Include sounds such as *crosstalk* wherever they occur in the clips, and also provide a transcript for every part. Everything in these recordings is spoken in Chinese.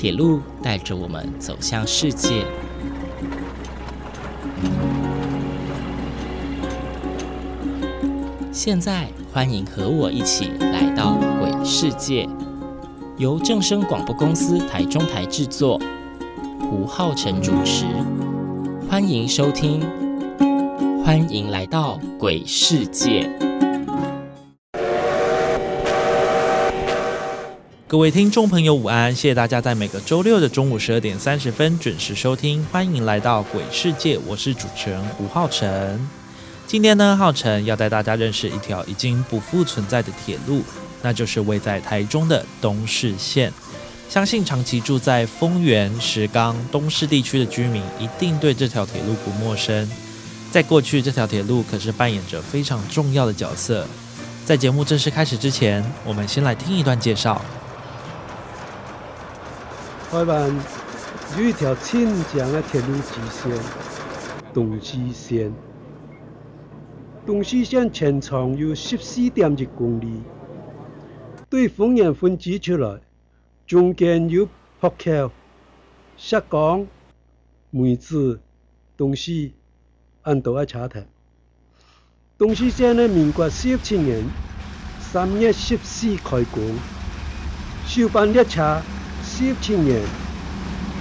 铁路带着我们走向世界。现在，欢迎和我一起来到鬼世界，由正声广播公司台中台制作，胡浩辰主持。欢迎收听，欢迎来到鬼世界。各位听众朋友，午安！谢谢大家在每个周六的中午十二点三十分准时收听，欢迎来到鬼世界，我是主持人吴浩辰。今天呢，浩辰要带大家认识一条已经不复存在的铁路，那就是位在台中的东势线。相信长期住在丰原、石冈、东势地区的居民，一定对这条铁路不陌生。在过去，这条铁路可是扮演着非常重要的角色。在节目正式开始之前，我们先来听一段介绍。台湾有一条千长的铁路支线——东势线。东势线全长有十四点一公里，对丰原分支出来，中间有浦口、石冈、梅子、东势、安道的车头。东势线呢民国四十七年三月十四开工，首班列车。四十七年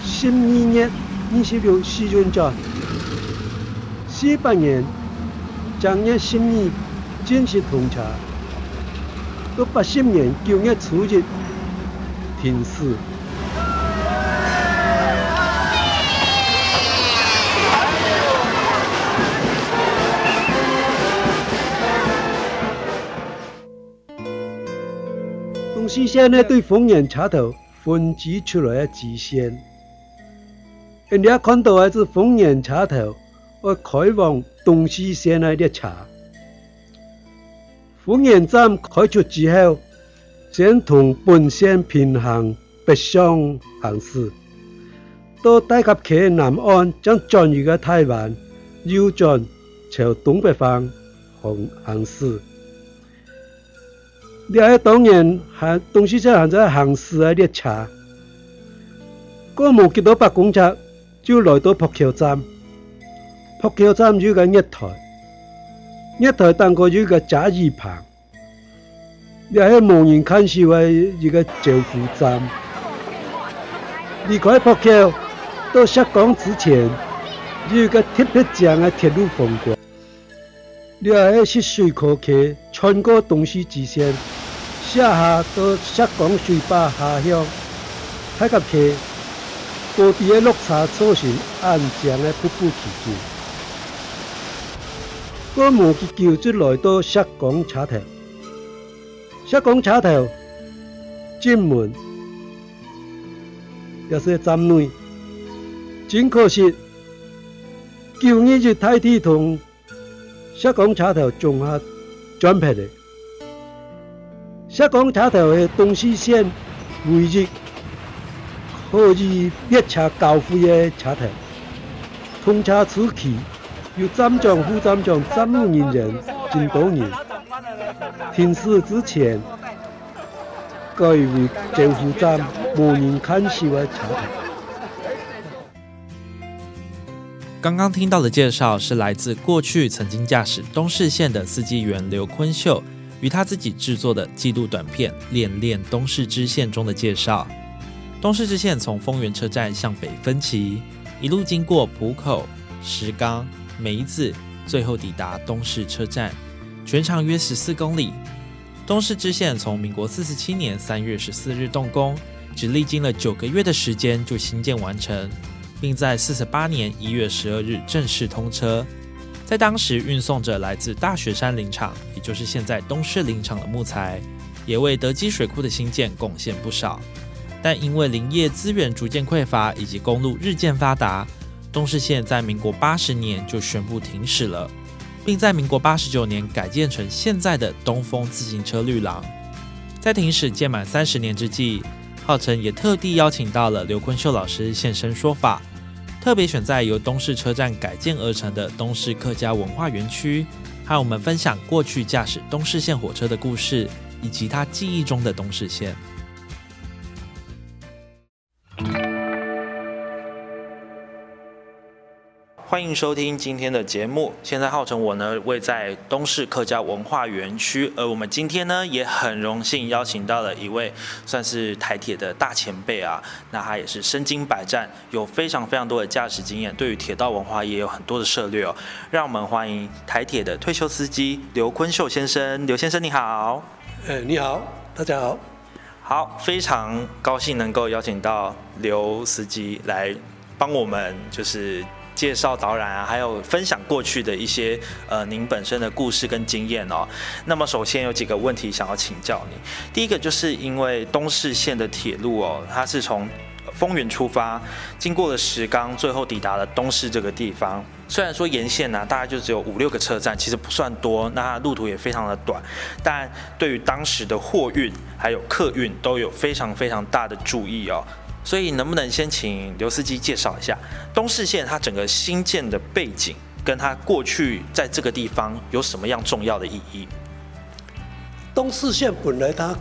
十二月二十六时运站，四十八年正月十二正式通车，到八十年九月初日停驶。东西线呢对丰原车头。分支出来的支线，人家看到的是丰原车头，我开往东西线的列车。丰原站开出之后，先同本线平行北上行驶，到大甲溪南岸将转移个台湾，右转朝东北方行行驶。了迄当年还东西线还在行驶的列车，过无几多百公尺就来到浦口站。浦口站有个月台，月台当过有个甲乙棚，了迄无人看守的一个招呼站。离开浦口到石岗之前，有个特别长的铁路风光。了迄是水可溪穿过东西支线。下下到石冈水坝下乡，海角溪高地的绿茶造成安详的瀑布奇景。过无几久就来到石冈车头，石冈车头进门也是站内，真可惜，旧年就太体同石冈车头综合转撇的。石冈车头的东西线唯一可以列车交会的车头，通车初期有站长、副站长、站务人员真多人。停驶之前，该为政府站无人看守的车头。刚刚听到的介绍是来自过去曾经驾驶东势线的司机员刘坤秀。与他自己制作的纪录短片《恋恋东市支线》中的介绍，东市支线从丰原车站向北分歧，一路经过浦口、石冈、梅子，最后抵达东市车站，全长约十四公里。东势支线从民国四十七年三月十四日动工，只历经了九个月的时间就新建完成，并在四十八年一月十二日正式通车。在当时运送着来自大雪山林场，也就是现在东势林场的木材，也为德基水库的新建贡献不少。但因为林业资源逐渐匮乏，以及公路日渐发达，东势线在民国八十年就宣布停驶了，并在民国八十九年改建成现在的东风自行车绿廊。在停驶届满三十年之际，浩辰也特地邀请到了刘坤秀老师现身说法。特别选在由东市车站改建而成的东市客家文化园区，和我们分享过去驾驶东市线火车的故事，以及他记忆中的东市线。欢迎收听今天的节目。现在浩辰我呢位在东市客家文化园区，而我们今天呢也很荣幸邀请到了一位算是台铁的大前辈啊，那他也是身经百战，有非常非常多的驾驶经验，对于铁道文化也有很多的涉略哦。让我们欢迎台铁的退休司机刘坤秀先生，刘先生你好。哎，你好，大家好。好，非常高兴能够邀请到刘司机来帮我们，就是。介绍导览啊，还有分享过去的一些呃您本身的故事跟经验哦。那么首先有几个问题想要请教你。第一个就是因为东势线的铁路哦，它是从丰原出发，经过了石冈，最后抵达了东势这个地方。虽然说沿线呢大概就只有五六个车站，其实不算多，那路途也非常的短，但对于当时的货运还有客运都有非常非常大的注意哦。所以，能不能先请刘司机介绍一下东势线它整个新建的背景，跟它过去在这个地方有什么样重要的意义？东势线本来它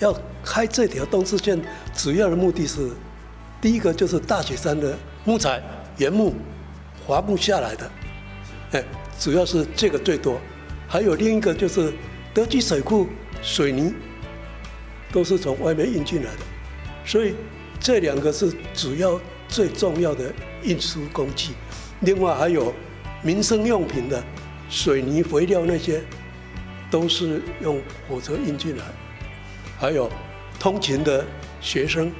要开这条东势线，主要的目的是第一个就是大雪山的木材原木伐木下来的，哎，主要是这个最多。还有另一个就是德基水库水泥都是从外面运进来的，所以。这两个是主要最重要的运输工具，另外还有民生用品的水泥、肥料那些，都是用火车运进来。还有通勤的学生，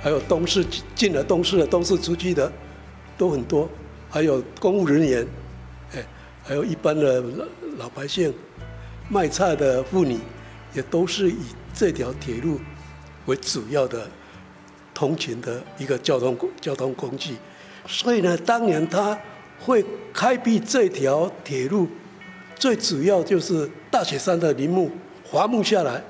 还有东市进了东市的、东市出去的，都很多。还有公务人员，哎，还有一般的老老百姓、卖菜的妇女，也都是以这条铁路为主要的。通勤的一个交通交通工具，所以呢，当年他会开辟这条铁路，最主要就是大雪山的林木伐木下来，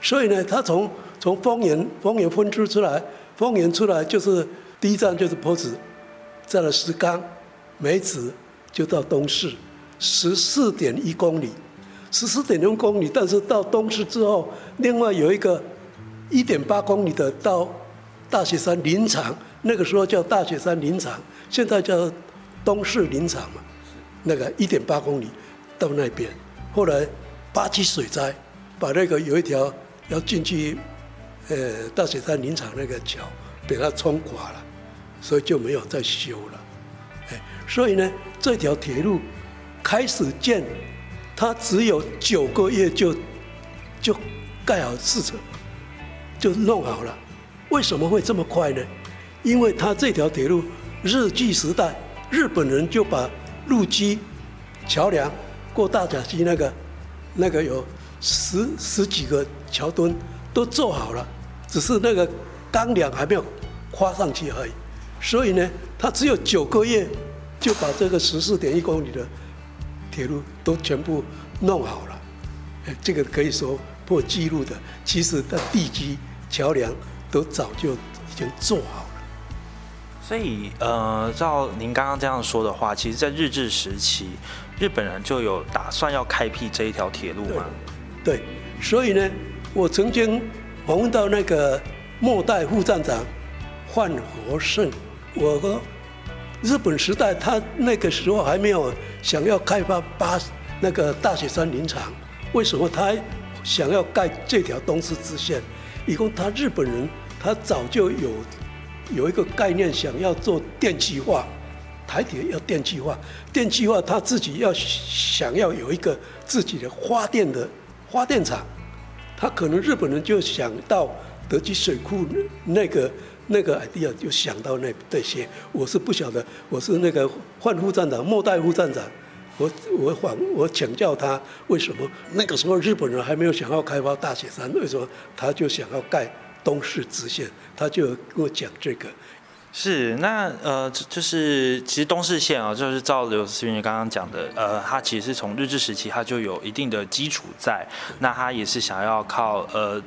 所以呢，他从从丰原丰原分支出来，丰原出来就是第一站就是坡子，在了石冈、梅子，就到东市，十四点一公里，十四点六公里，但是到东市之后，另外有一个一点八公里的到。大雪山林场那个时候叫大雪山林场，现在叫东市林场嘛。那个一点八公里到那边，后来八级水灾，把那个有一条要进去，呃，大雪山林场那个桥被它冲垮了，所以就没有再修了。哎，所以呢，这条铁路开始建，它只有九个月就就盖好四层，就弄好了。为什么会这么快呢？因为它这条铁路日据时代，日本人就把路基、桥梁过大甲溪那个那个有十十几个桥墩都做好了，只是那个钢梁还没有跨上去而已。所以呢，它只有九个月就把这个十四点一公里的铁路都全部弄好了。哎，这个可以说破纪录的。其实它地基、桥梁。都早就已经做好了，所以呃，照您刚刚这样说的话，其实，在日治时期，日本人就有打算要开辟这一条铁路吗？对，所以呢，我曾经访问到那个末代副站长范和胜，我说日本时代他那个时候还没有想要开发八那个大雪山林场，为什么他想要盖这条东势支线？以共他日本人，他早就有有一个概念，想要做电气化，台铁要电气化，电气化他自己要想要有一个自己的发电的发电厂，他可能日本人就想到德基水库那个 *laughs* 那个 idea 就想到那这些，我是不晓得，我是那个换副站长，末代副站长。我我访我请教他为什么那个时候日本人还没有想要开发大雪山，为什么他就想要盖东势支线？他就跟我讲这个。是那呃，就是其实东势线啊，就是照刘思云刚刚讲的，呃，它其实是从日治时期它就有一定的基础在，那它也是想要靠呃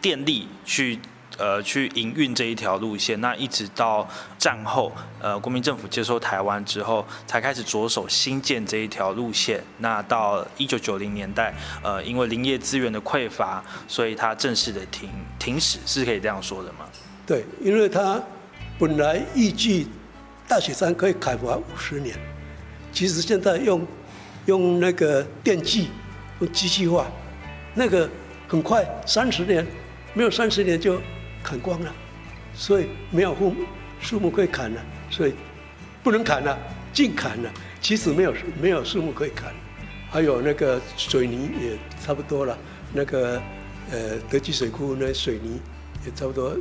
电力去。呃，去营运这一条路线，那一直到战后，呃，国民政府接收台湾之后，才开始着手新建这一条路线。那到一九九零年代，呃，因为林业资源的匮乏，所以它正式的停停驶，是可以这样说的吗？对，因为它本来预计大雪山可以开发五十年，其实现在用用那个电机，用机器化，那个很快三十年，没有三十年就砍光了，所以没有树树木可以砍了，所以不能砍了，尽砍了。其实没有没有树木可以砍，还有那个水泥也差不多了，那个呃德基水库那水泥也差不多。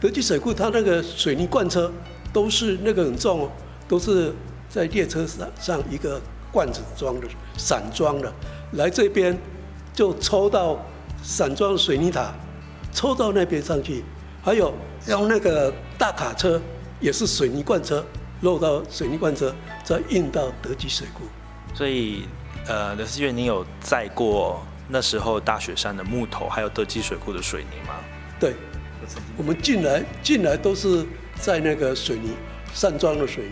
德基水库它那个水泥罐车都是那个很重哦，都是在列车上上一个罐子装的散装的，来这边就抽到散装水泥塔，抽到那边上去，还有用那个大卡车也是水泥罐车，漏到水泥罐车再运到德基水库。所以，呃，刘思源，你有载过那时候大雪山的木头，还有德基水库的水泥吗？对。我们进来进来都是在那个水泥散装的水泥，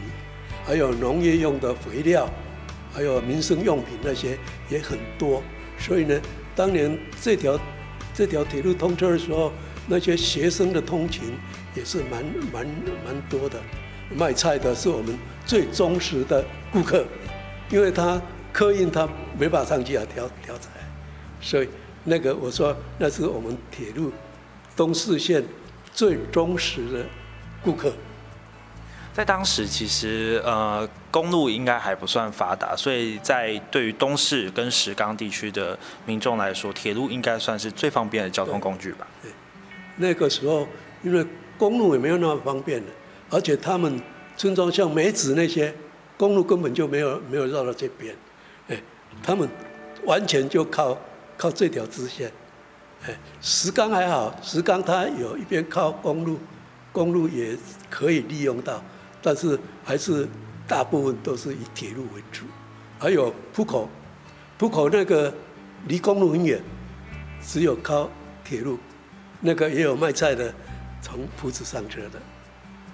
还有农业用的肥料，还有民生用品那些也很多。所以呢，当年这条这条铁路通车的时候，那些学生的通勤也是蛮蛮蛮多的。卖菜的是我们最忠实的顾客，因为他客运他没法上去啊挑挑菜，所以那个我说那是我们铁路。东四线最忠实的顾客，在当时其实呃公路应该还不算发达，所以在对于东市跟石冈地区的民众来说，铁路应该算是最方便的交通工具吧。对，那个时候因为公路也没有那么方便的，而且他们村庄像梅子那些公路根本就没有没有绕到这边，哎，他们完全就靠靠这条支线。哎石冈还好，石冈它有一边靠公路，公路也可以利用到，但是还是大部分都是以铁路为主。还有浦口，浦口那个离公路很远，只有靠铁路，那个也有卖菜的，从铺子上车的。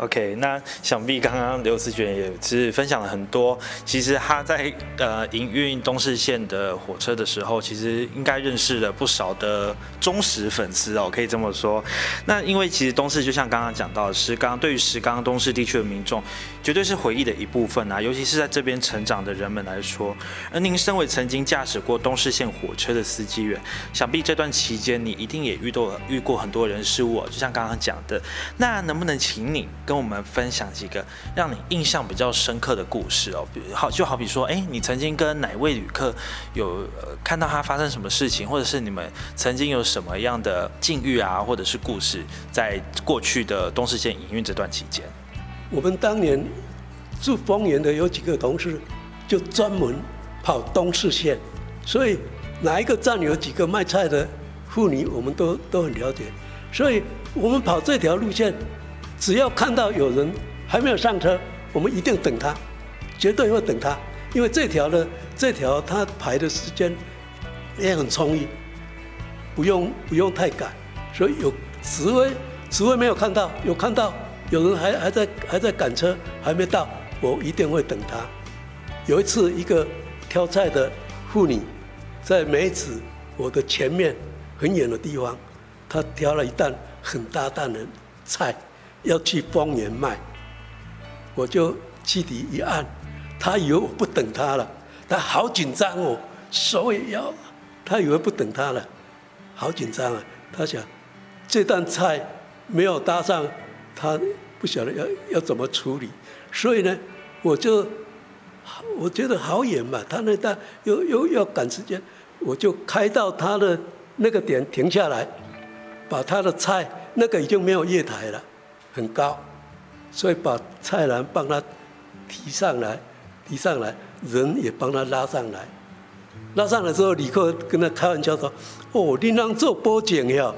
OK，那想必刚刚刘思卷也是分享了很多。其实他在呃营运东势线的火车的时候，其实应该认识了不少的忠实粉丝哦，可以这么说。那因为其实东势就像刚刚讲到的石冈，对于石冈东势地区的民众，绝对是回忆的一部分啊。尤其是在这边成长的人们来说。而您身为曾经驾驶过东势线火车的司机员，想必这段期间你一定也遇到遇过很多人事物，就像刚刚讲的。那能不能请你？跟我们分享几个让你印象比较深刻的故事哦，好就好比说，哎，你曾经跟哪位旅客有看到他发生什么事情，或者是你们曾经有什么样的境遇啊，或者是故事，在过去的东势线营运这段期间，我们当年住丰原的有几个同事，就专门跑东势线，所以哪一个站有几个卖菜的妇女，我们都都很了解，所以我们跑这条路线。只要看到有人还没有上车，我们一定等他，绝对会等他，因为这条呢，这条他排的时间也很充裕，不用不用太赶，所以有职位职位没有看到，有看到有人还还在还在赶车还没到，我一定会等他。有一次，一个挑菜的妇女在梅子我的前面很远的地方，她挑了一担很大担的菜。要去丰原卖，我就气底一按，他以为我不等他了，他好紧张哦，手也要，他以为不等他了，好紧张啊！他想这道菜没有搭上，他不晓得要要怎么处理，所以呢，我就我觉得好远嘛，他那单又又要赶时间，我就开到他的那个点停下来，把他的菜那个已经没有月台了。很高，所以把菜篮帮他提上来，提上来，人也帮他拉上来。拉上来之后，李克跟他开玩笑说：“哦，你让做保警呀？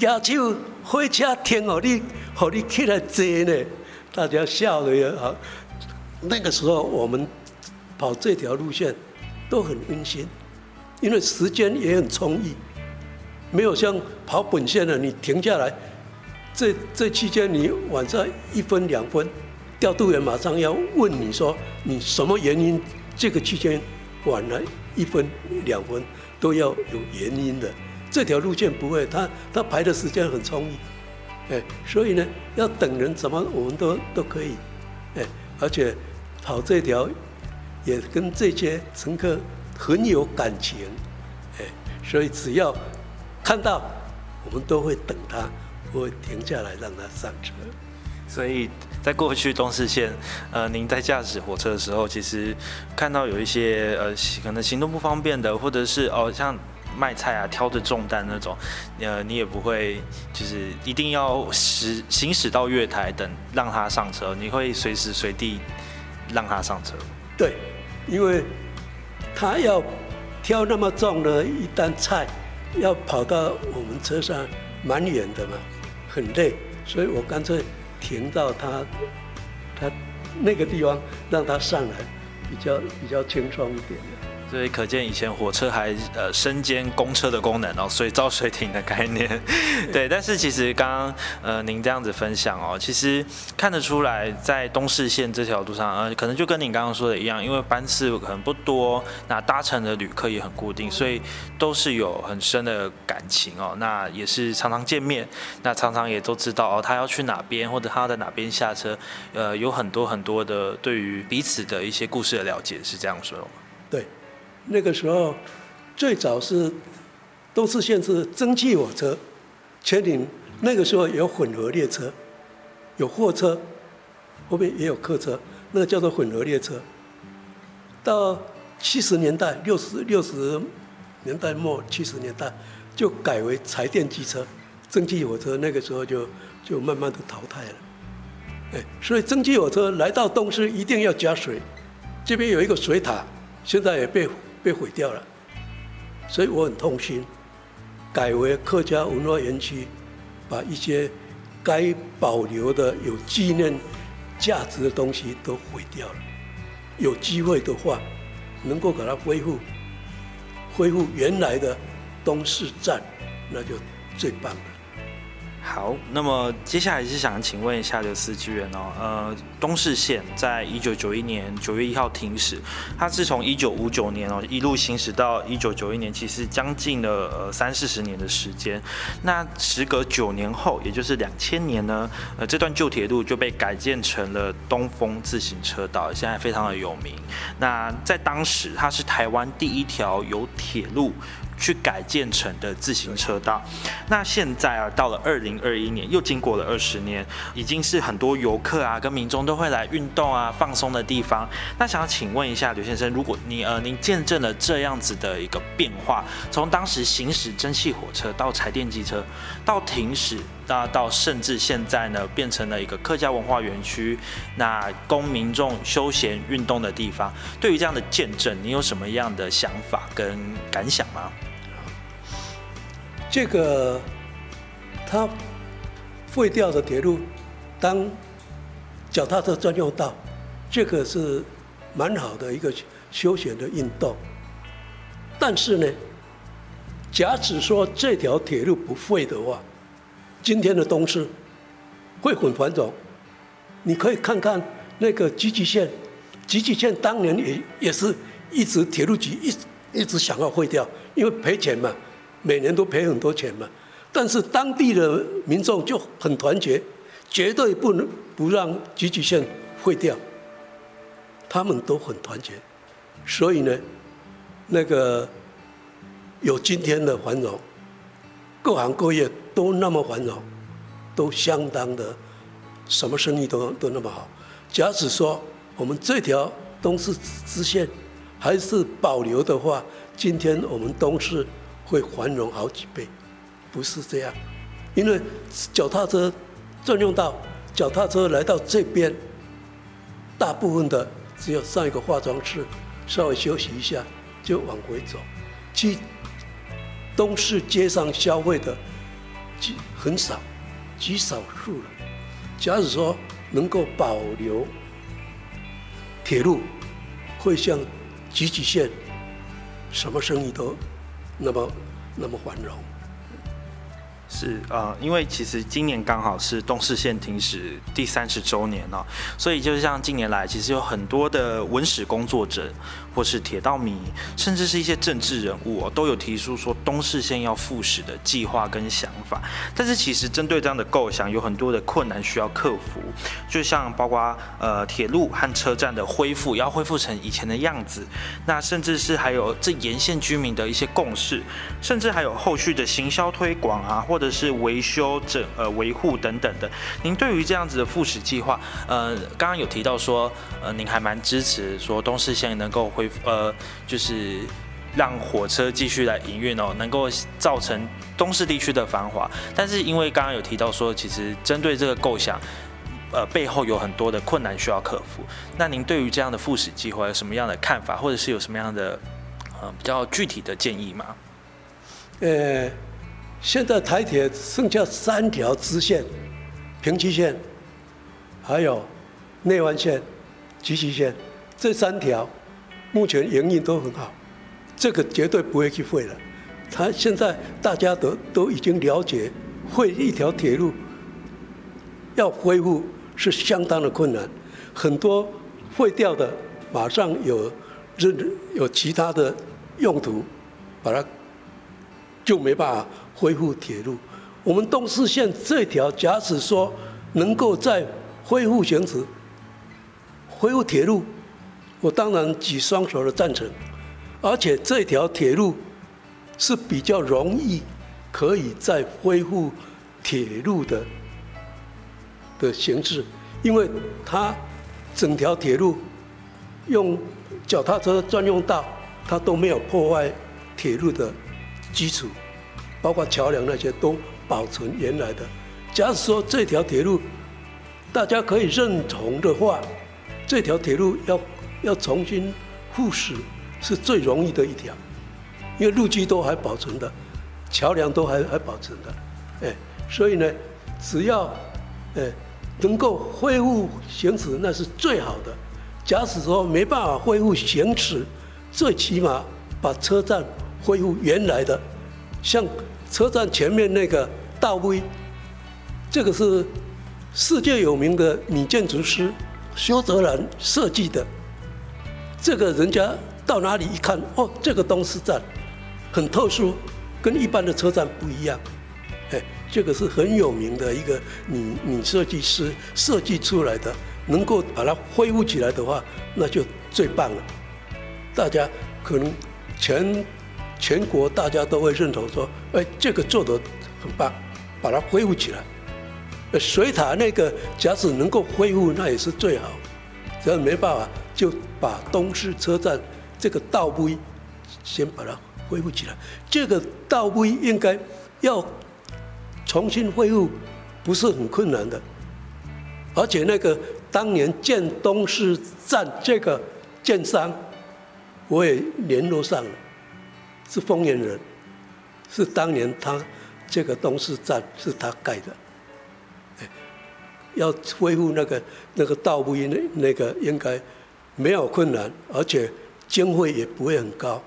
亚洲火车停哦，你，好你起来坐呢。”大家笑的也好。那个时候我们跑这条路线都很温馨，因为时间也很充裕，没有像跑本线的你停下来。这这期间，你晚上一分两分，调度员马上要问你说，你什么原因？这个期间晚了一分两分，都要有原因的。这条路线不会，他他排的时间很充裕，哎，所以呢，要等人怎么我们都都可以，哎，而且跑这条也跟这些乘客很有感情，哎，所以只要看到我们都会等他，会停下来让他上车。所以在过去东势线，呃，您在驾驶火车的时候，其实看到有一些呃可能行动不方便的，或者是哦像。卖菜啊，挑着重担那种，呃，你也不会就是一定要驶行驶到月台等让他上车，你会随时随地让他上车。对，因为他要挑那么重的一担菜，要跑到我们车上蛮远的嘛，很累，所以我干脆停到他他那个地方，让他上来，比较比较轻松一点。所以可见以前火车还呃身兼公车的功能哦，所以造水艇的概念，*laughs* 对。但是其实刚刚呃您这样子分享哦，其实看得出来在东势线这条路上，呃可能就跟您刚刚说的一样，因为班次可能不多，那搭乘的旅客也很固定，所以都是有很深的感情哦。那也是常常见面，那常常也都知道哦他要去哪边或者他要在哪边下车，呃有很多很多的对于彼此的一些故事的了解，是这样说吗？对。那个时候，最早是东四线是蒸汽火车，前顶那个时候有混合列车，有货车，后面也有客车，那个叫做混合列车。到七十年代，六十六十年代末七十年代，就改为柴电机车，蒸汽火车那个时候就就慢慢的淘汰了。哎，所以蒸汽火车来到东市一定要加水，这边有一个水塔，现在也被。被毁掉了，所以我很痛心，改为客家文化园区，把一些该保留的有纪念价值的东西都毁掉了。有机会的话，能够给它恢复，恢复原来的东市站，那就最棒了。好，那么接下来是想请问一下刘司机员哦，呃，东势线在一九九一年九月一号停驶，它是从一九五九年哦一路行驶到一九九一年，其实将近了呃三四十年的时间。那时隔九年后，也就是两千年呢，呃，这段旧铁路就被改建成了东风自行车道，现在非常的有名。那在当时，它是台湾第一条有铁路。去改建成的自行车道，那现在啊，到了二零二一年，又经过了二十年，已经是很多游客啊跟民众都会来运动啊放松的地方。那想要请问一下刘先生，如果你呃您见证了这样子的一个变化，从当时行驶蒸汽火车到柴电机车，到停驶。那到甚至现在呢，变成了一个客家文化园区，那供民众休闲运动的地方。对于这样的见证，你有什么样的想法跟感想吗？这个它废掉的铁路当脚踏车专用道，这个是蛮好的一个休闲的运动。但是呢，假使说这条铁路不废的话，今天的东市会很繁荣，你可以看看那个集集线，集集线当年也也是一直铁路局一一直想要废掉，因为赔钱嘛，每年都赔很多钱嘛。但是当地的民众就很团结，绝对不能不让集集线废掉，他们都很团结，所以呢，那个有今天的繁荣，各行各业。都那么繁荣，都相当的，什么生意都都那么好。假使说我们这条东市支线还是保留的话，今天我们东市会繁荣好几倍，不是这样。因为脚踏车专用道，脚踏车来到这边，大部分的只有上一个化妆室，稍微休息一下就往回走，去东市街上消费的。极很少，极少数了。假如说能够保留铁路，会像集集线，什么生意都那么那么繁荣。是啊，因为其实今年刚好是东势线停驶第三十周年哦，所以就像近年来，其实有很多的文史工作者。或是铁道迷，甚至是一些政治人物哦，都有提出说东势线要复驶的计划跟想法。但是其实针对这样的构想，有很多的困难需要克服。就像包括呃铁路和车站的恢复，要恢复成以前的样子。那甚至是还有这沿线居民的一些共识，甚至还有后续的行销推广啊，或者是维修整呃维护等等的。您对于这样子的复驶计划，呃，刚刚有提到说，呃，您还蛮支持说东势线能够恢。呃，就是让火车继续来营运哦，能够造成东市地区的繁华。但是因为刚刚有提到说，其实针对这个构想，呃，背后有很多的困难需要克服。那您对于这样的复驶计划有什么样的看法，或者是有什么样的呃比较具体的建议吗？呃，现在台铁剩下三条支线，平崎线，还有内湾线、吉崎线，这三条。目前营运都很好，这个绝对不会去废了。他现在大家都都已经了解，废一条铁路要恢复是相当的困难，很多废掉的马上有认有其他的用途，把它就没办法恢复铁路。我们东四线这条，假使说能够再恢复行驶，恢复铁路。我当然举双手的赞成，而且这条铁路是比较容易可以再恢复铁路的的形式，因为它整条铁路用脚踏车专用道，它都没有破坏铁路的基础，包括桥梁那些都保存原来的。假如说这条铁路大家可以认同的话，这条铁路要。要重新复驶是最容易的一条，因为路基都还保存的，桥梁都还还保存的，哎，所以呢，只要哎能够恢复行驶，那是最好的。假使说没办法恢复行驶，最起码把车站恢复原来的，像车站前面那个大 V，这个是世界有名的女建筑师修泽兰设计的。这个人家到哪里一看，哦，这个东势站很特殊，跟一般的车站不一样。哎，这个是很有名的一个女女设计师设计出来的，能够把它恢复起来的话，那就最棒了。大家可能全全国大家都会认同说，哎，这个做得很棒，把它恢复起来。水塔那个假使能够恢复，那也是最好。只要没办法。就把东市车站这个道位先把它恢复起来。这个道位应该要重新恢复，不是很困难的。而且那个当年建东市站这个建商，我也联络上了，是丰原人，是当年他这个东市站是他盖的。要恢复那个那个道位那那个应该。没有困难，而且经费也不会很高。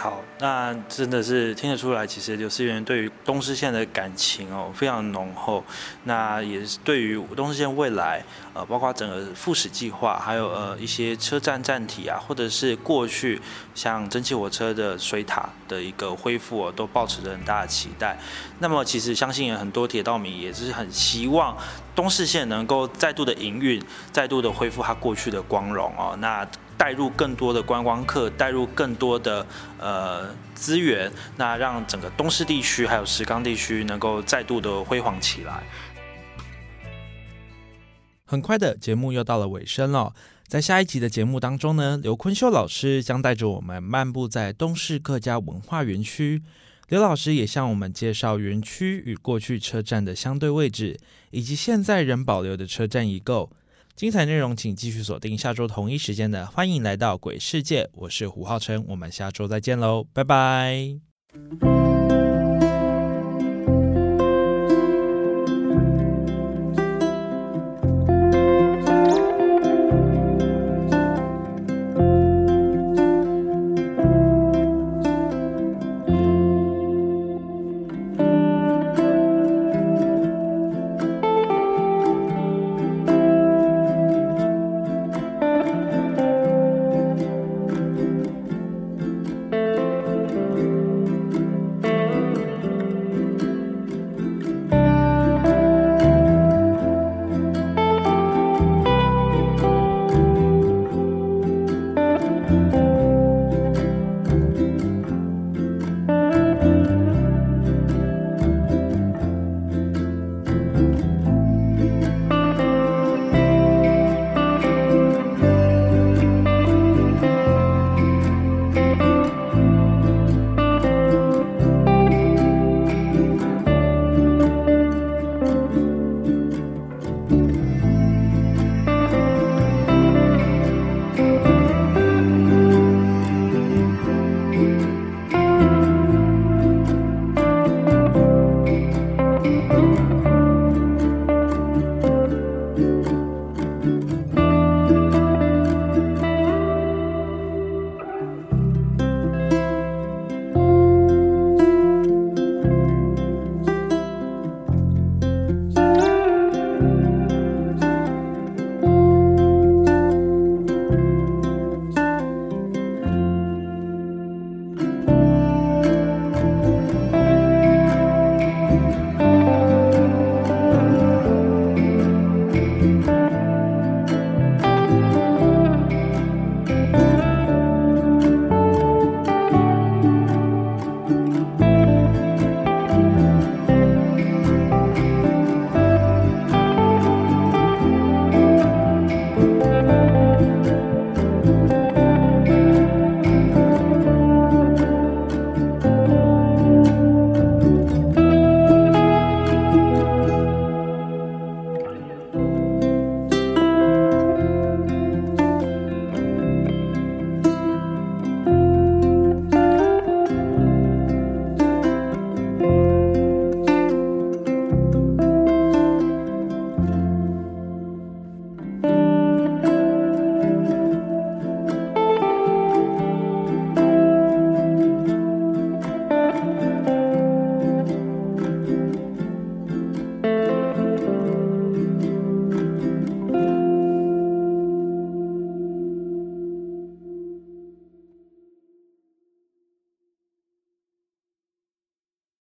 好，那真的是听得出来，其实刘思源对于东势线的感情哦非常浓厚。那也是对于东势线未来，呃，包括整个复驶计划，还有呃一些车站站体啊，或者是过去像蒸汽火车的水塔的一个恢复哦，都保持着很大的期待。那么，其实相信很多铁道迷也是很希望东势线能够再度的营运，再度的恢复它过去的光荣哦。那带入更多的观光客，带入更多的呃资源，那让整个东势地区还有石冈地区能够再度的辉煌起来。很快的节目又到了尾声了，在下一集的节目当中呢，刘坤秀老师将带着我们漫步在东势客家文化园区。刘老师也向我们介绍园区与过去车站的相对位置，以及现在仍保留的车站遗构。精彩内容，请继续锁定下周同一时间的《欢迎来到鬼世界》，我是胡浩辰，我们下周再见喽，拜拜。